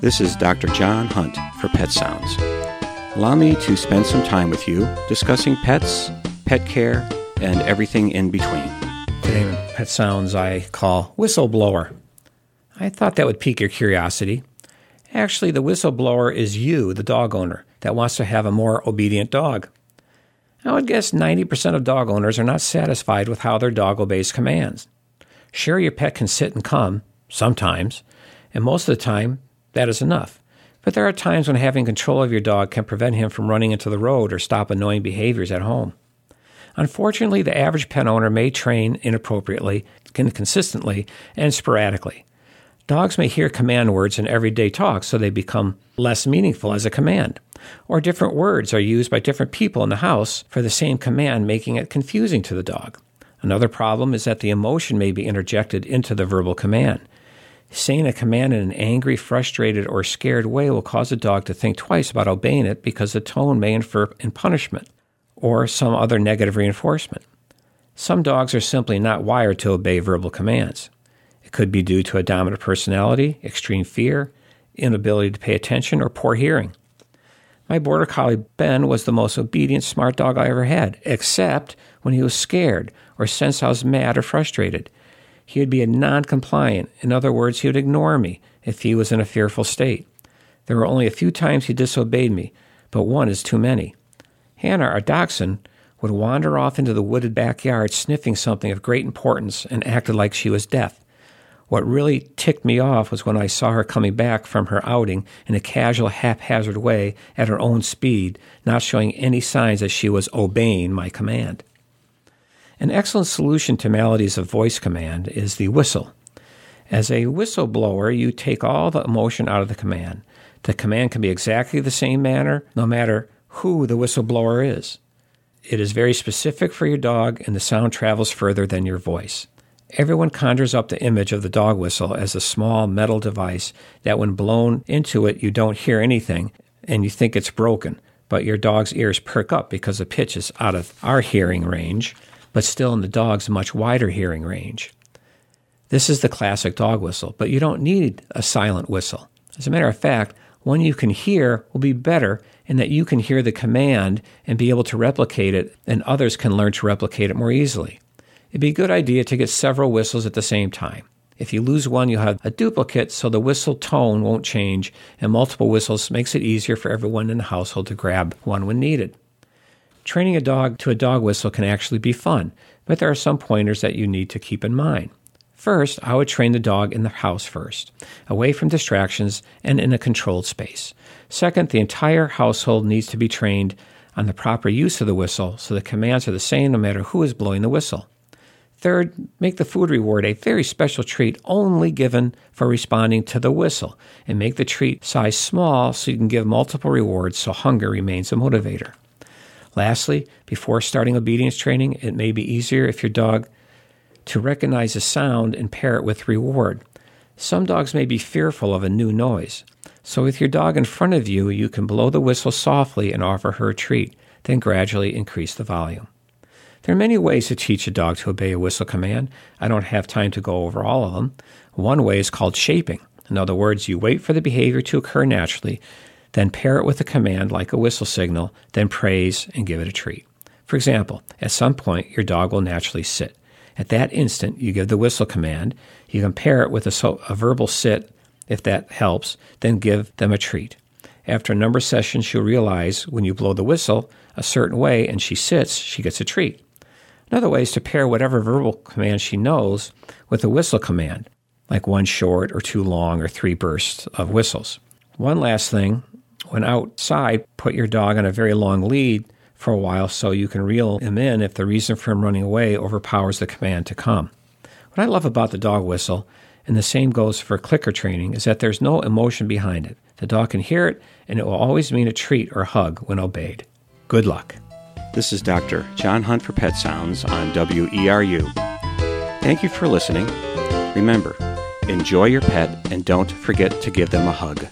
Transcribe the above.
This is Dr. John Hunt for Pet Sounds. Allow me to spend some time with you discussing pets, pet care, and everything in between. Today Pet Sounds I call whistleblower. I thought that would pique your curiosity. Actually, the whistleblower is you, the dog owner, that wants to have a more obedient dog. I would guess 90% of dog owners are not satisfied with how their dog obeys commands. Sure, your pet can sit and come, sometimes, and most of the time, that is enough. But there are times when having control of your dog can prevent him from running into the road or stop annoying behaviors at home. Unfortunately, the average pet owner may train inappropriately, inconsistently, and sporadically. Dogs may hear command words in everyday talk, so they become less meaningful as a command. Or different words are used by different people in the house for the same command, making it confusing to the dog. Another problem is that the emotion may be interjected into the verbal command. Saying a command in an angry, frustrated, or scared way will cause a dog to think twice about obeying it because the tone may infer in punishment or some other negative reinforcement. Some dogs are simply not wired to obey verbal commands. It could be due to a dominant personality, extreme fear, inability to pay attention, or poor hearing. My border collie Ben was the most obedient, smart dog I ever had, except when he was scared or sensed I was mad or frustrated. He would be a non compliant. In other words, he would ignore me if he was in a fearful state. There were only a few times he disobeyed me, but one is too many. Hannah, our dachshund, would wander off into the wooded backyard sniffing something of great importance and acted like she was deaf. What really ticked me off was when I saw her coming back from her outing in a casual, haphazard way at her own speed, not showing any signs that she was obeying my command. An excellent solution to maladies of voice command is the whistle. As a whistleblower, you take all the emotion out of the command. The command can be exactly the same manner, no matter who the whistleblower is. It is very specific for your dog, and the sound travels further than your voice. Everyone conjures up the image of the dog whistle as a small metal device that, when blown into it, you don't hear anything and you think it's broken, but your dog's ears perk up because the pitch is out of our hearing range but still in the dog's much wider hearing range. This is the classic dog whistle, but you don't need a silent whistle. As a matter of fact, one you can hear will be better in that you can hear the command and be able to replicate it, and others can learn to replicate it more easily. It'd be a good idea to get several whistles at the same time. If you lose one, you'll have a duplicate so the whistle tone won't change, and multiple whistles makes it easier for everyone in the household to grab one when needed. Training a dog to a dog whistle can actually be fun, but there are some pointers that you need to keep in mind. First, I would train the dog in the house first, away from distractions and in a controlled space. Second, the entire household needs to be trained on the proper use of the whistle so the commands are the same no matter who is blowing the whistle. Third, make the food reward a very special treat only given for responding to the whistle, and make the treat size small so you can give multiple rewards so hunger remains a motivator. Lastly, before starting obedience training, it may be easier if your dog to recognize a sound and pair it with reward. Some dogs may be fearful of a new noise. So, with your dog in front of you, you can blow the whistle softly and offer her a treat, then gradually increase the volume. There are many ways to teach a dog to obey a whistle command. I don't have time to go over all of them. One way is called shaping. In other words, you wait for the behavior to occur naturally, then pair it with a command like a whistle signal, then praise and give it a treat. For example, at some point, your dog will naturally sit. At that instant, you give the whistle command. You can pair it with a, so, a verbal sit if that helps, then give them a treat. After a number of sessions, she'll realize when you blow the whistle a certain way and she sits, she gets a treat. Another way is to pair whatever verbal command she knows with a whistle command, like one short or two long or three bursts of whistles. One last thing when outside, put your dog on a very long lead for a while so you can reel him in if the reason for him running away overpowers the command to come. What I love about the dog whistle, and the same goes for clicker training, is that there's no emotion behind it. The dog can hear it, and it will always mean a treat or hug when obeyed. Good luck. This is Dr. John Hunt for Pet Sounds on WERU. Thank you for listening. Remember, enjoy your pet and don't forget to give them a hug.